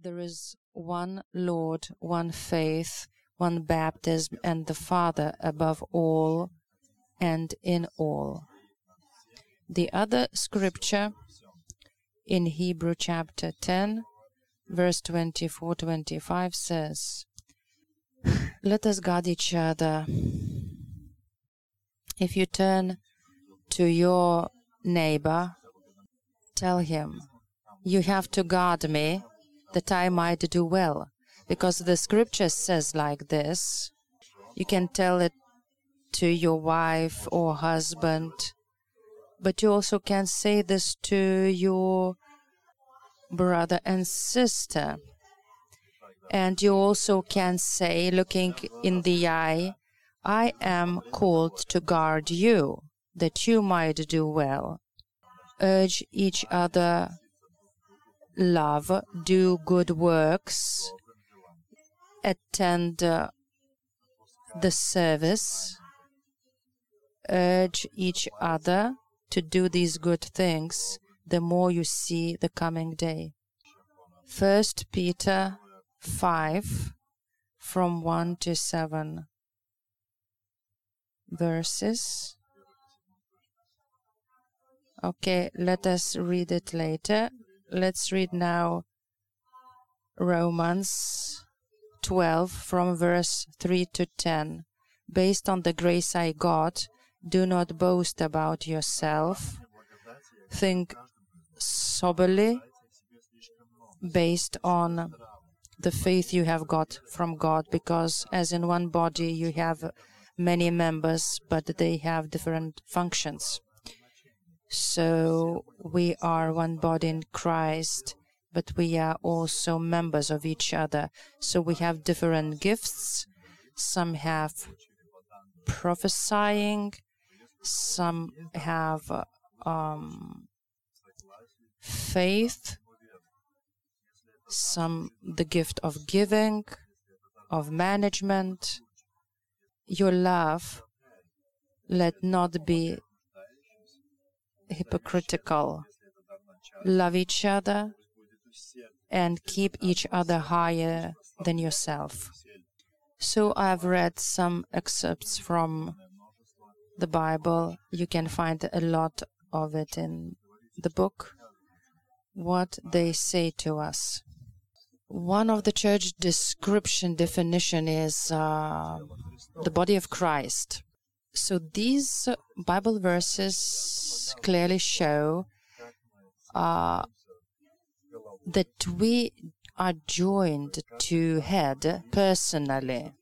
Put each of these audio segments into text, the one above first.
There is one Lord, one faith, one baptism, and the Father above all and in all. The other scripture in Hebrew chapter 10, verse 24 25 says, Let us guard each other. If you turn to your neighbor, tell him, You have to guard me that I might do well. Because the scripture says like this you can tell it to your wife or husband, but you also can say this to your brother and sister. And you also can say, looking in the eye, I am called to guard you, that you might do well. Urge each other love, do good works, attend uh, the service, urge each other to do these good things, the more you see the coming day. First Peter 5 from 1 to 7 verses. Okay, let us read it later. Let's read now Romans 12 from verse 3 to 10. Based on the grace I got, do not boast about yourself. Think soberly based on the faith you have got from God, because as in one body you have many members, but they have different functions. So we are one body in Christ, but we are also members of each other. So we have different gifts. Some have prophesying, some have um, faith, some the gift of giving, of management. Your love let not be hypocritical. Love each other and keep each other higher than yourself. So I've read some excerpts from the Bible. You can find a lot of it in the book, what they say to us. One of the church description definition is uh, the body of Christ. So these Bible verses clearly show uh, that we are joined to head personally.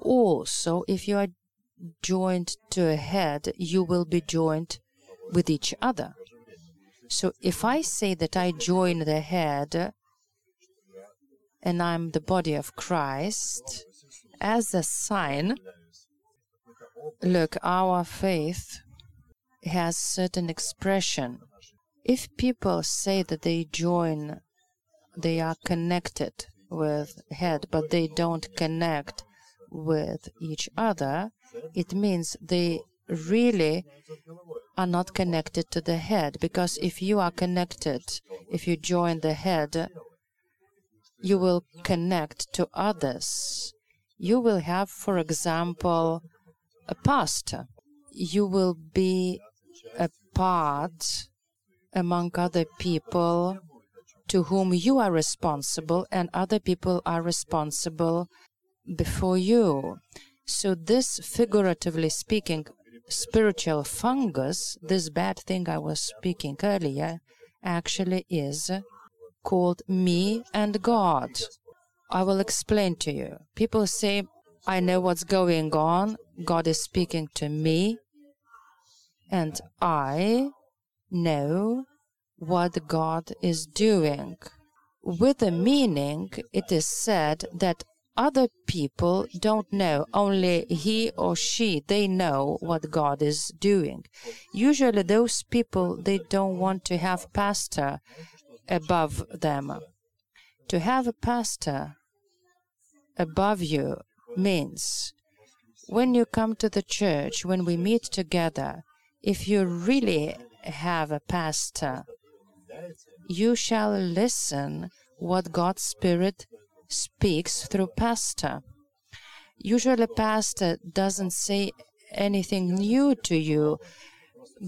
Also, if you are joined to a head, you will be joined with each other. So if I say that I join the head and I'm the body of Christ, as a sign, look, our faith has certain expression. If people say that they join, they are connected with head, but they don't connect with each other, it means they really are not connected to the head. Because if you are connected, if you join the head, you will connect to others. You will have, for example, a pastor. You will be a part among other people to whom you are responsible, and other people are responsible before you. So, this, figuratively speaking, spiritual fungus, this bad thing I was speaking earlier, actually is called me and God. I will explain to you. People say, I know what's going on. God is speaking to me. And I know what God is doing. With the meaning, it is said that other people don't know. Only he or she, they know what God is doing. Usually those people, they don't want to have pastor above them. To have a pastor above you means when you come to the church, when we meet together, if you really have a pastor, you shall listen what God's Spirit speaks through pastor. Usually, pastor doesn't say anything new to you.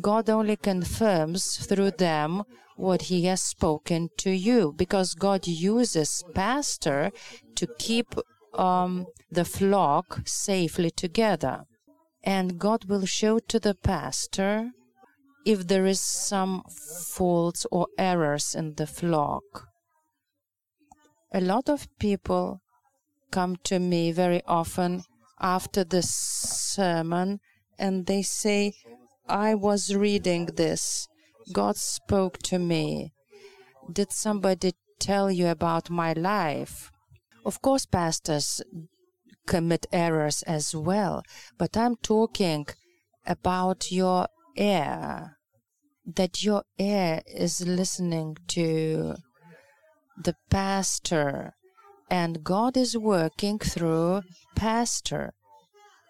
God only confirms through them what he has spoken to you because God uses pastor to keep um, the flock safely together. And God will show to the pastor if there is some faults or errors in the flock. A lot of people come to me very often after the sermon and they say, I was reading this. God spoke to me. Did somebody tell you about my life? Of course, pastors commit errors as well, but I'm talking about your ear, that your ear is listening to the pastor, and God is working through pastor.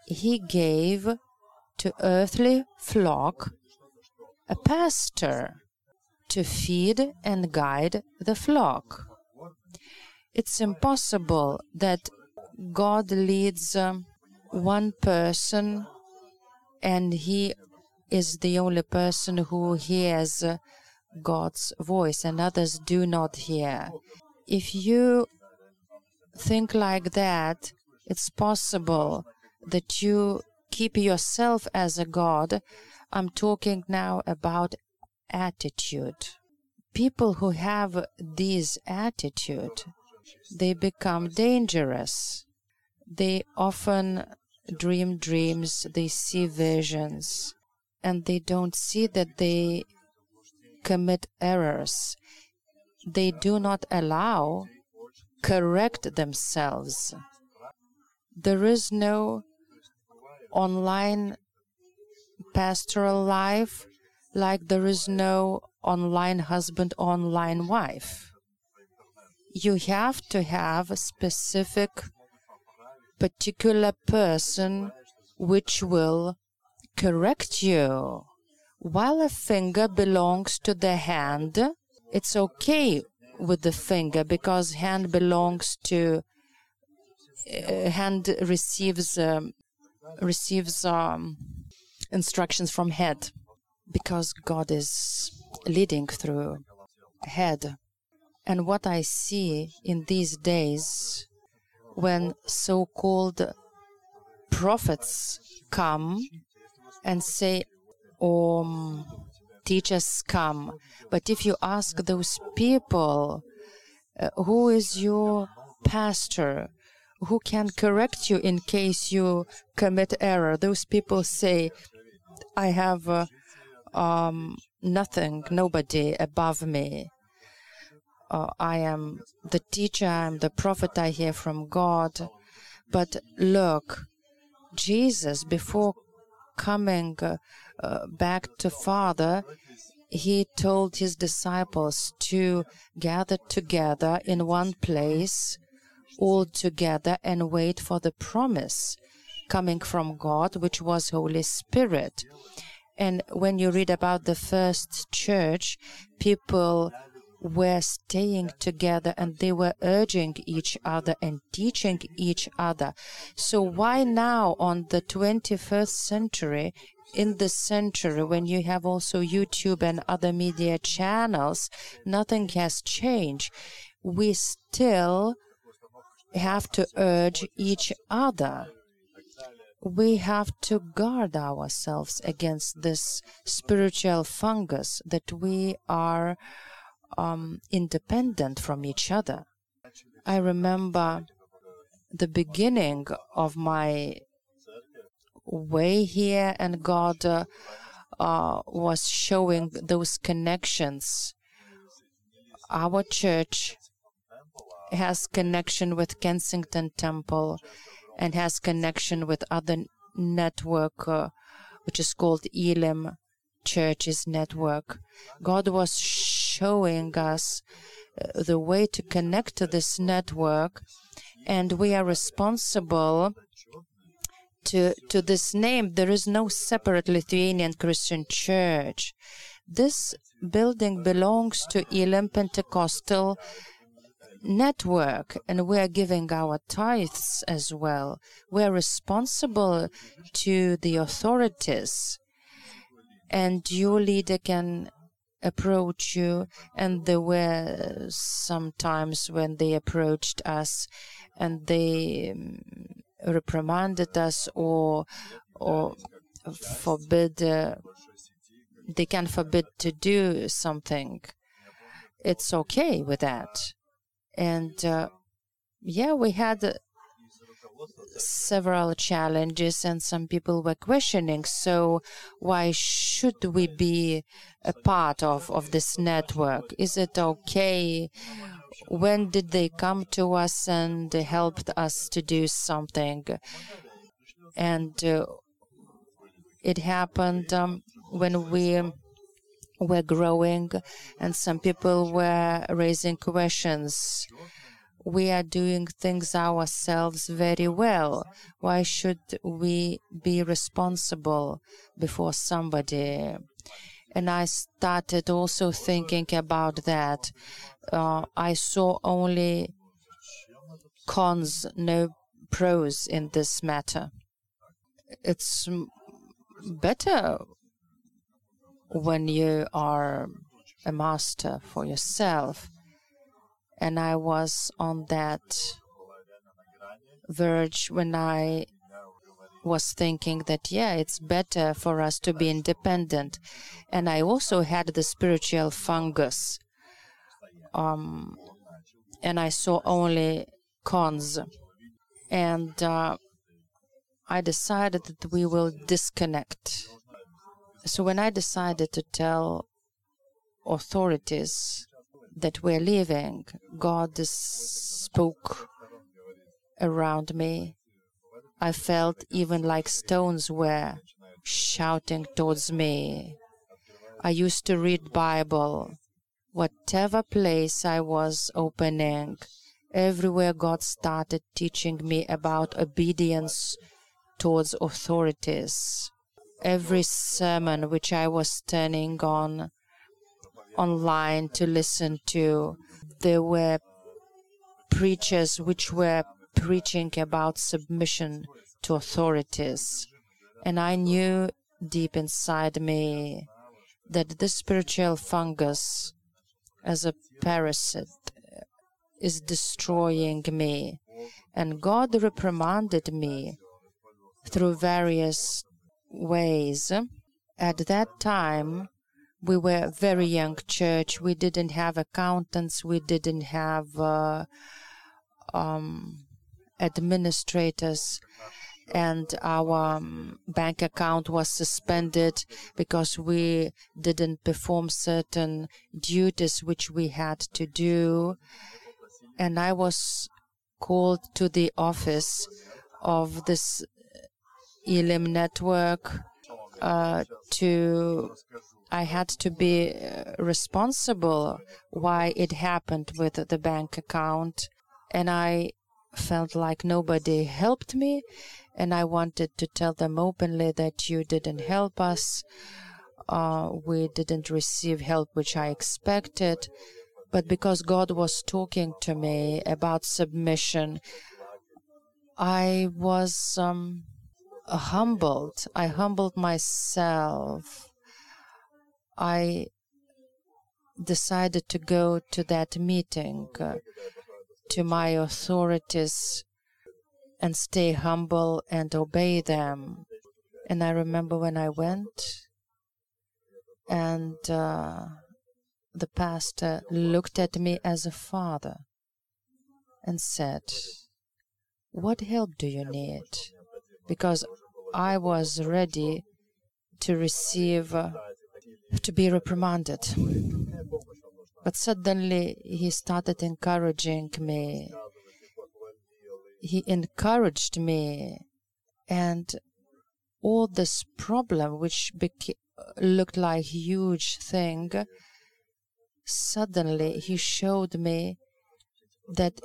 He gave to earthly flock a pastor to feed and guide the flock. It's impossible that God leads um, one person and he is the only person who hears God's voice and others do not hear. If you think like that, it's possible that you keep yourself as a God. I'm talking now about attitude. People who have this attitude, they become dangerous. They often dream dreams, they see visions, and they don't see that they commit errors. They do not allow correct themselves. There is no online pastoral life like there is no online husband, online wife. You have to have a specific, particular person which will correct you. While a finger belongs to the hand, it's okay with the finger because hand belongs to uh, hand receives um, receives um, instructions from head because God is leading through head. And what I see in these days when so called prophets come and say, um, teachers come. But if you ask those people, uh, who is your pastor? Who can correct you in case you commit error? Those people say, I have uh, um, nothing, nobody above me. Uh, I am the teacher, I am the prophet, I hear from God. But look, Jesus, before coming uh, uh, back to Father, he told his disciples to gather together in one place, all together, and wait for the promise coming from God, which was Holy Spirit. And when you read about the first church, people were staying together and they were urging each other and teaching each other. So, why now, on the 21st century, in the century, when you have also YouTube and other media channels, nothing has changed. We still have to urge each other we have to guard ourselves against this spiritual fungus that we are um, independent from each other. I remember the beginning of my way here, and God uh, uh, was showing those connections. Our church has connection with Kensington Temple and has connection with other network, uh, which is called Elim Churches Network. God was showing us uh, the way to connect to this network, and we are responsible to to this name. There is no separate Lithuanian Christian Church. This building belongs to Elim Pentecostal network and we're giving our tithes as well. We're responsible to the authorities. And your leader can approach you. And there were some times when they approached us and they um, reprimanded us or or forbid uh, they can forbid to do something it's okay with that and uh, yeah, we had several challenges, and some people were questioning. So, why should we be a part of, of this network? Is it okay? When did they come to us and helped us to do something? And uh, it happened um, when we were growing and some people were raising questions. We are doing things ourselves very well. Why should we be responsible before somebody? And I started also thinking about that. Uh, I saw only cons, no pros in this matter. It's better when you are a master for yourself. And I was on that verge when I was thinking that, yeah, it's better for us to be independent. And I also had the spiritual fungus. Um, and I saw only cons. And uh, I decided that we will disconnect so when I decided to tell authorities that we're living. God spoke around me. I felt even like stones were shouting towards me. I used to read Bible. Whatever place I was opening, everywhere God started teaching me about obedience towards authorities every sermon which I was turning on online to listen to, there were preachers which were preaching about submission to authorities. And I knew deep inside me that the spiritual fungus, as a parasite, is destroying me. And God reprimanded me through various ways. At that time, we were a very young church. We didn't have accountants. We didn't have uh, um, administrators. And our um, bank account was suspended because we didn't perform certain duties which we had to do. And I was called to the office of this Elim network uh, to I had to be uh, responsible why it happened with the bank account and I felt like nobody helped me and I wanted to tell them openly that you didn't help us uh, we didn't receive help which I expected but because God was talking to me about submission I was um, humbled. I humbled myself. I decided to go to that meeting, uh, to my authorities, and stay humble and obey them. And I remember when I went, and uh, the pastor looked at me as a father and said, What help do you need? because I was ready to receive, uh, to be reprimanded. But suddenly he started encouraging me. He encouraged me, and all this problem, which beca- looked like huge thing, suddenly he showed me that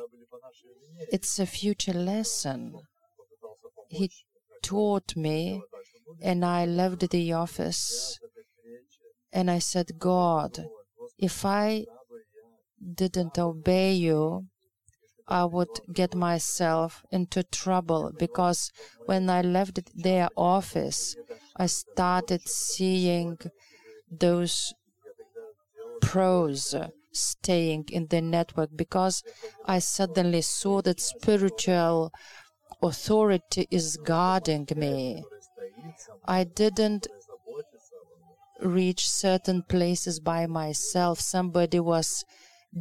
it's a future lesson. He taught me, and I left the office and I said, God, if I didn't obey you, I would get myself into trouble because when I left their office, I started seeing those pros staying in the network because I suddenly saw that spiritual authority is guarding me. I didn't reach certain places by myself. Somebody was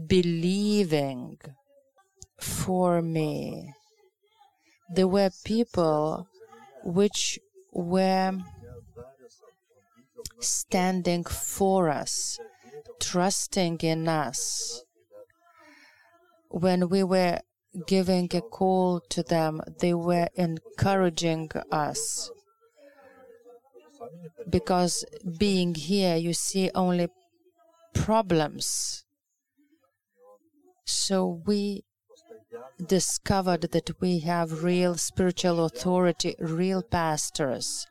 believing for me. There were people which were standing for us, trusting in us. When we were giving a call to them, they were encouraging us. Because being here, you see only problems. So we discovered that we have real spiritual authority, real pastors.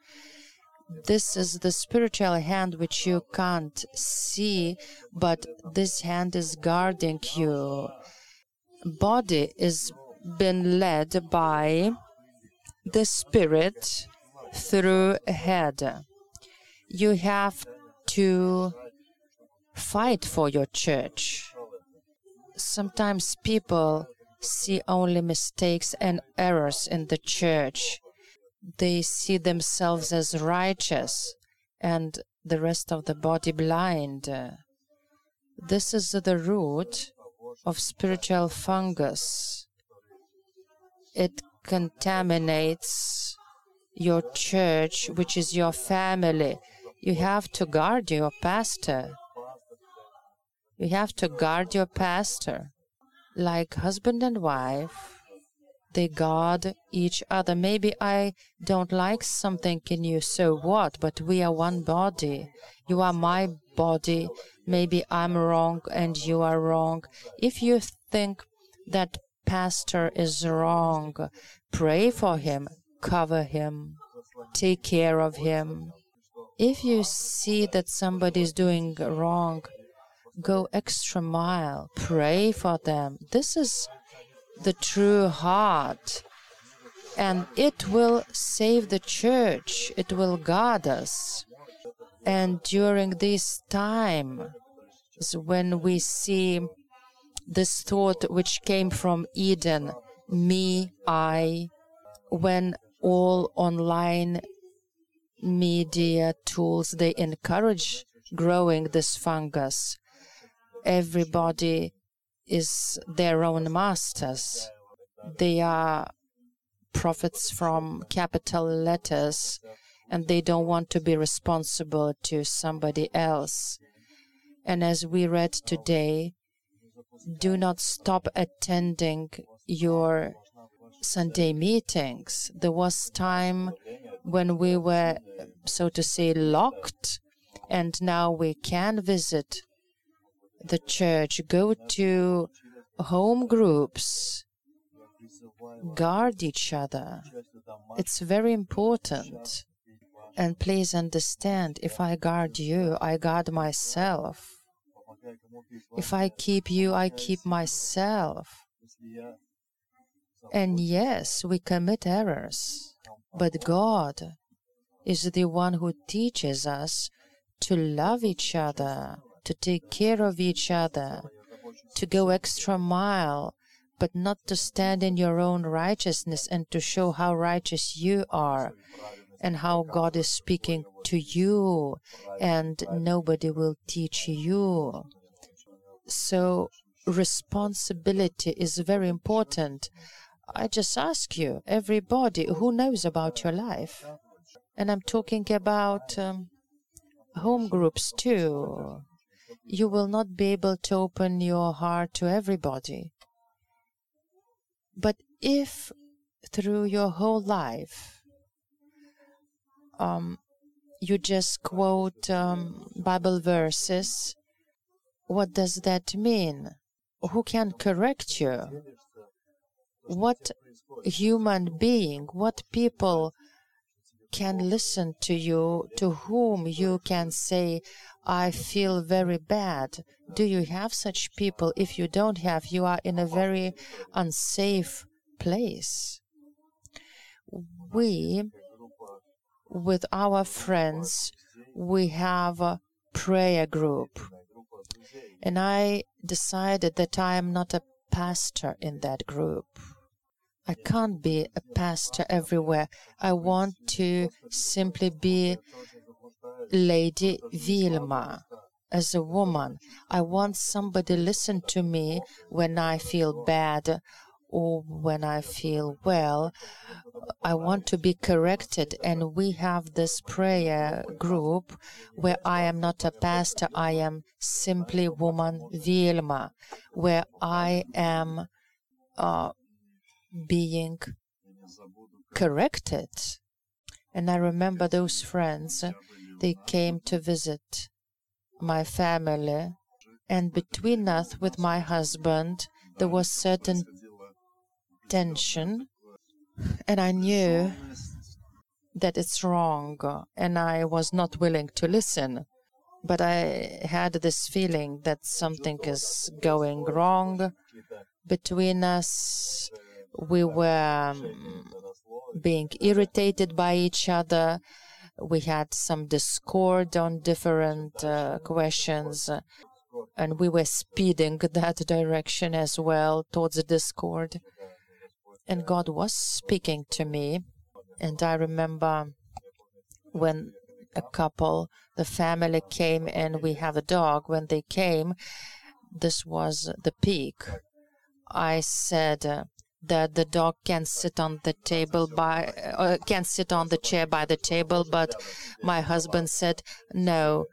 This is the spiritual hand which you can't see, but this hand is guarding you. Body is been led by the spirit through head. You have to fight for your church. Sometimes people see only mistakes and errors in the church they see themselves as righteous and the rest of the body blind. This is the root of spiritual fungus. It contaminates your church, which is your family. You have to guard your pastor. You have to guard your pastor. Like husband and wife, they guard each other. Maybe I don't like something in you, so what? But we are one body. You are my body. Maybe I'm wrong and you are wrong. If you think that pastor is wrong, pray for him, cover him, take care of him. If you see that somebody is doing wrong, go extra mile, pray for them. This is the true heart. And it will save the church, it will guard us. And during this time, when we see this thought which came from Eden, me, I, when all online media tools they encourage growing this fungus everybody is their own masters. They are prophets from capital letters and they don't want to be responsible to somebody else. And as we read today, do not stop attending your Sunday meetings. There was time when we were, so to say, locked, and now we can visit the church, go to home groups, guard each other. It's very important. And please understand if I guard you, I guard myself. If I keep you, I keep myself. And yes, we commit errors, but God is the one who teaches us to love each other to take care of each other, to go extra mile, but not to stand in your own righteousness and to show how righteous you are and how God is speaking to you and nobody will teach you. So responsibility is very important. I just ask you, everybody who knows about your life, and I'm talking about um, home groups too, you will not be able to open your heart to everybody. But if through your whole life um, you just quote um, Bible verses, what does that mean? Who can correct you? What human being, what people can listen to you, to whom you can say, I feel very bad. Do you have such people? If you don't have, you are in a very unsafe place. We, with our friends, we have a prayer group. And I decided that I am not a pastor in that group. I can't be a pastor everywhere. I want to simply be Lady Vilma. As a woman, I want somebody listen to me when I feel bad or when I feel well. I want to be corrected, and we have this prayer group where I am not a pastor, I am simply woman Vilma, where I am uh, being corrected. And I remember those friends, they came to visit my family. And between us, with my husband, there was certain tension. And I knew that it's wrong, and I was not willing to listen. But I had this feeling that something is going wrong between us we were um, being irritated by each other. We had some discord on different uh, questions, and we were speeding that direction as well towards the discord. And God was speaking to me. And I remember when a couple, the family came and we have a dog. When they came, this was the peak. I said, that the dog can sit on the table by uh, can sit on the chair by the table but my husband said no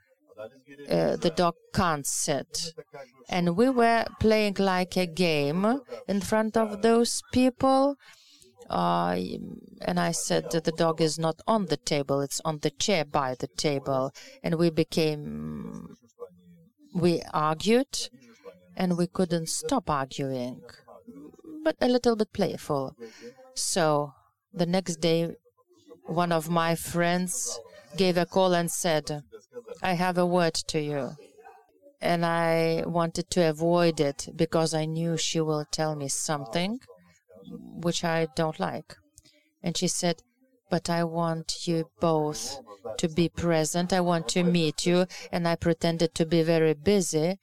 uh, the dog can't sit and we were playing like a game in front of those people uh, and I said that the dog is not on the table, it's on the chair by the table. And we became, we argued, and we couldn't stop arguing but a little bit playful. So the next day, one of my friends gave a call and said, I have a word to you. And I wanted to avoid it because I knew she will tell me something which I don't like. And she said, But I want you both to be present. I want to meet you. And I pretended to be very busy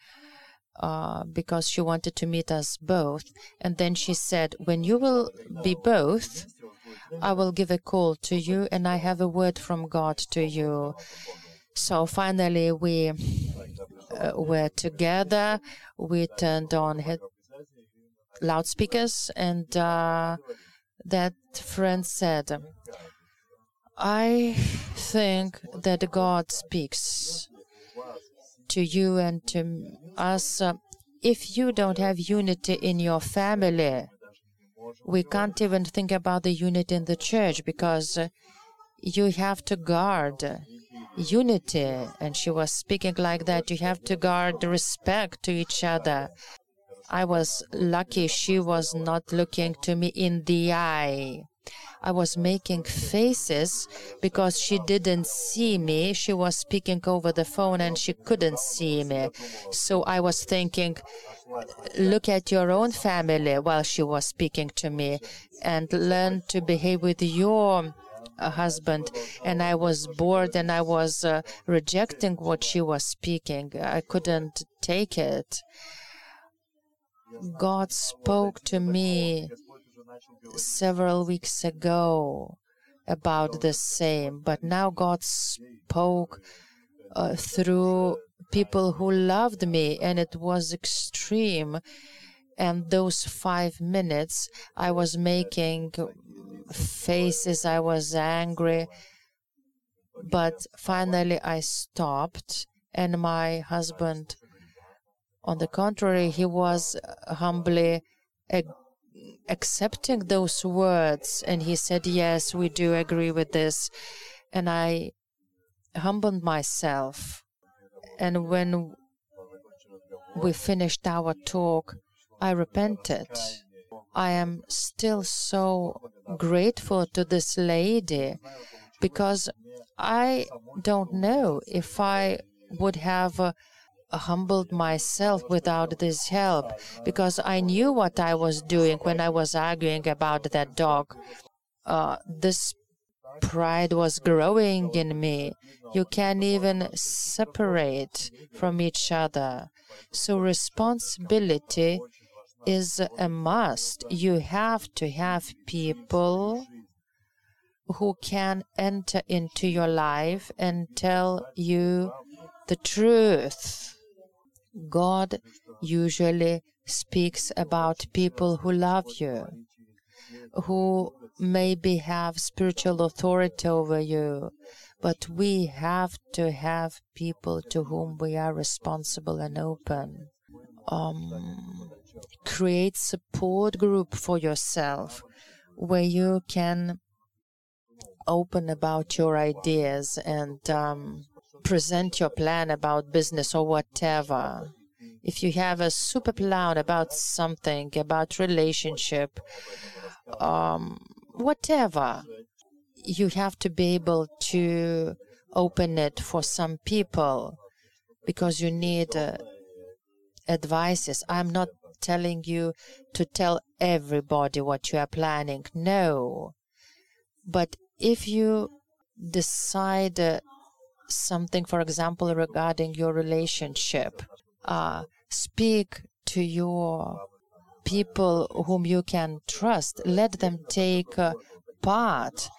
uh, because she wanted to meet us both. And then she said, When you will be both, I will give a call to you and I have a word from God to you. So finally, we uh, were together. We turned on head- loudspeakers, and uh, that friend said, I think that God speaks to you and to us. Uh, if you don't have unity in your family, we can't even think about the unity in the church because uh, you have to guard unity. And she was speaking like that. You have to guard respect to each other. I was lucky she was not looking to me in the eye. I was making faces because she didn't see me. She was speaking over the phone and she couldn't see me. So I was thinking, look at your own family while she was speaking to me and learn to behave with your uh, husband and i was bored and i was uh, rejecting what she was speaking i couldn't take it god spoke to me several weeks ago about the same, but now God spoke uh, through people who loved me, and it was extreme. And those five minutes, I was making faces, I was angry, but finally I stopped, and my husband, on the contrary, he was humbly accepting those words. And he said, Yes, we do agree with this. And I humbled myself. And when we finished our talk, I repented. I am still so grateful to this lady because I don't know if I would have uh, humbled myself without this help because I knew what I was doing when I was arguing about that dog. Uh, this pride was growing in me. You can't even separate from each other. So, responsibility is a must. You have to have people who can enter into your life and tell you the truth. God usually speaks about people who love you, who maybe have spiritual authority over you, but we have to have people to whom we are responsible and open. Um, create support group for yourself where you can open about your ideas and um, present your plan about business or whatever. If you have a super plan about something about relationship um, whatever you have to be able to open it for some people because you need uh, advices. I'm not telling you to tell everybody what you are planning no. But if you decide uh, something, for example, regarding your relationship, uh, speak to your people whom you can trust. Let them take uh, part.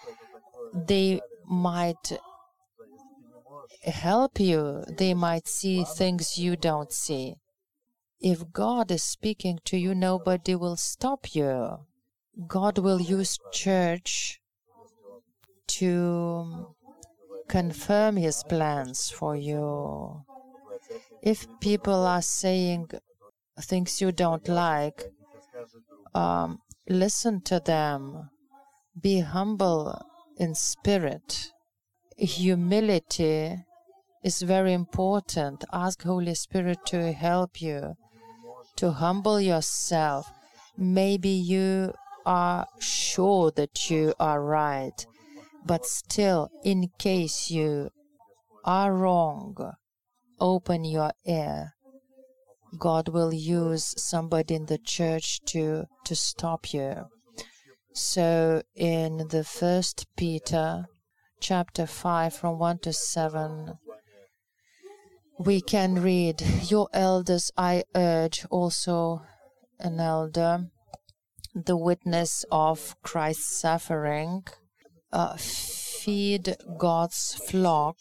They might help you, they might see things you don't see. If God is speaking to you, nobody will stop you. God will use church to confirm his plans for you. If people are saying things you don't like, um, listen to them. Be humble in spirit. Humility is very important. Ask Holy Spirit to help you to humble yourself. Maybe you are sure that you are right but still, in case you are wrong, open your ear. God will use somebody in the church to, to stop you. So in the first Peter chapter 5 from 1 to 7 we can read your elders I urge also an elder the witness of Christ's suffering uh, feed God's flock,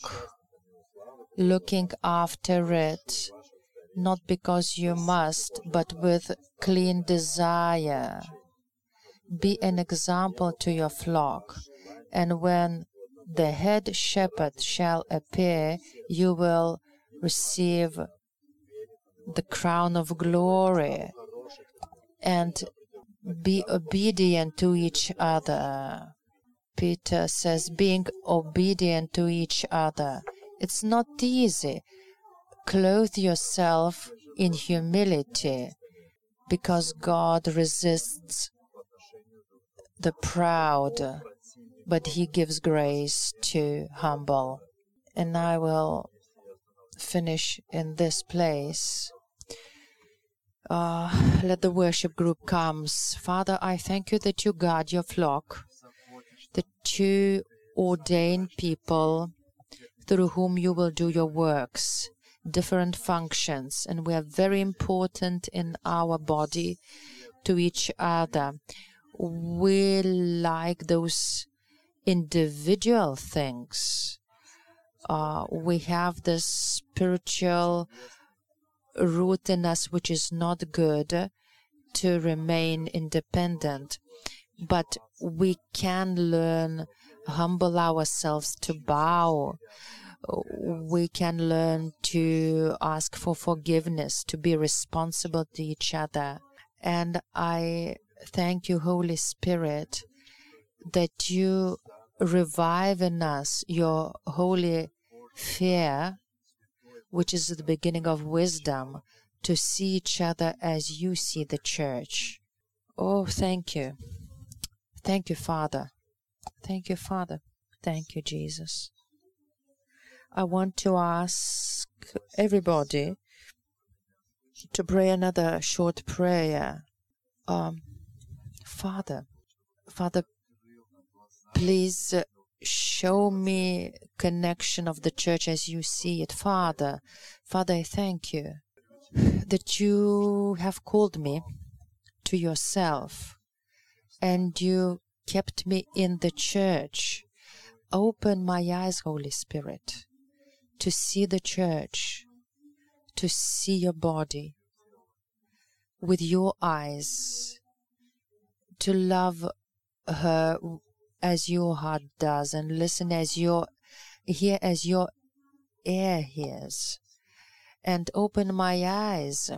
looking after it, not because you must, but with clean desire. Be an example to your flock, and when the head shepherd shall appear, you will receive the crown of glory and be obedient to each other. Peter says, being obedient to each other. It's not easy. Clothe yourself in humility because God resists the proud, but He gives grace to humble. And I will finish in this place. Uh, let the worship group comes. Father, I thank you that you guard your flock to ordained people through whom you will do your works, different functions, and we are very important in our body to each other. We like those individual things. Uh, we have this spiritual root in us which is not good to remain independent but we can learn humble ourselves to bow. We can learn to ask for forgiveness to be responsible to each other. And i thank you holy spirit that you revive in us your holy fear which is the beginning of wisdom to see each other as you see the church. Oh thank you Thank you, Father. Thank you, Father. Thank you, Jesus. I want to ask everybody to pray another short prayer. Um, Father, Father, please uh, show me connection of the church as you see it. Father, Father, I thank you that you have called me to yourself and you kept me in the church. Open my eyes, Holy Spirit, to see the church, to see your body with your eyes, to love her as your heart does and listen as your hear as your ear hears and open my eyes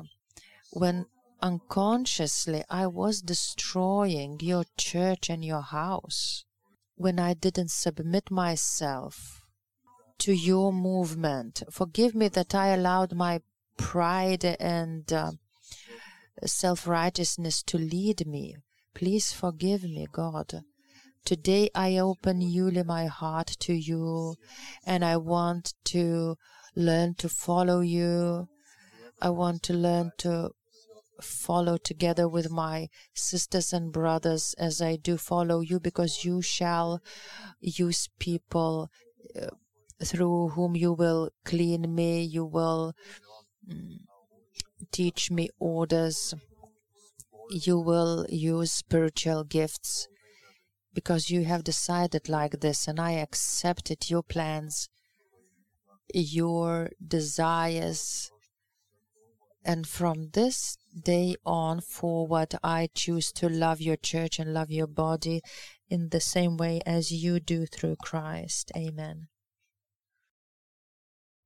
when unconsciously I was destroying your church and your house when I didn't submit myself to your movement. Forgive me that I allowed my pride and uh, self righteousness to lead me. Please forgive me, God. Today I open Yuli my heart to you and I want to learn to follow you. I want to learn to follow together with my sisters and brothers as I do follow you because you shall use people uh, through whom you will clean me, you will mm, teach me orders, you will use spiritual gifts because you have decided like this and I accepted your plans, your desires. And from this day on forward, I choose to love your church and love your body in the same way as you do through Christ. Amen.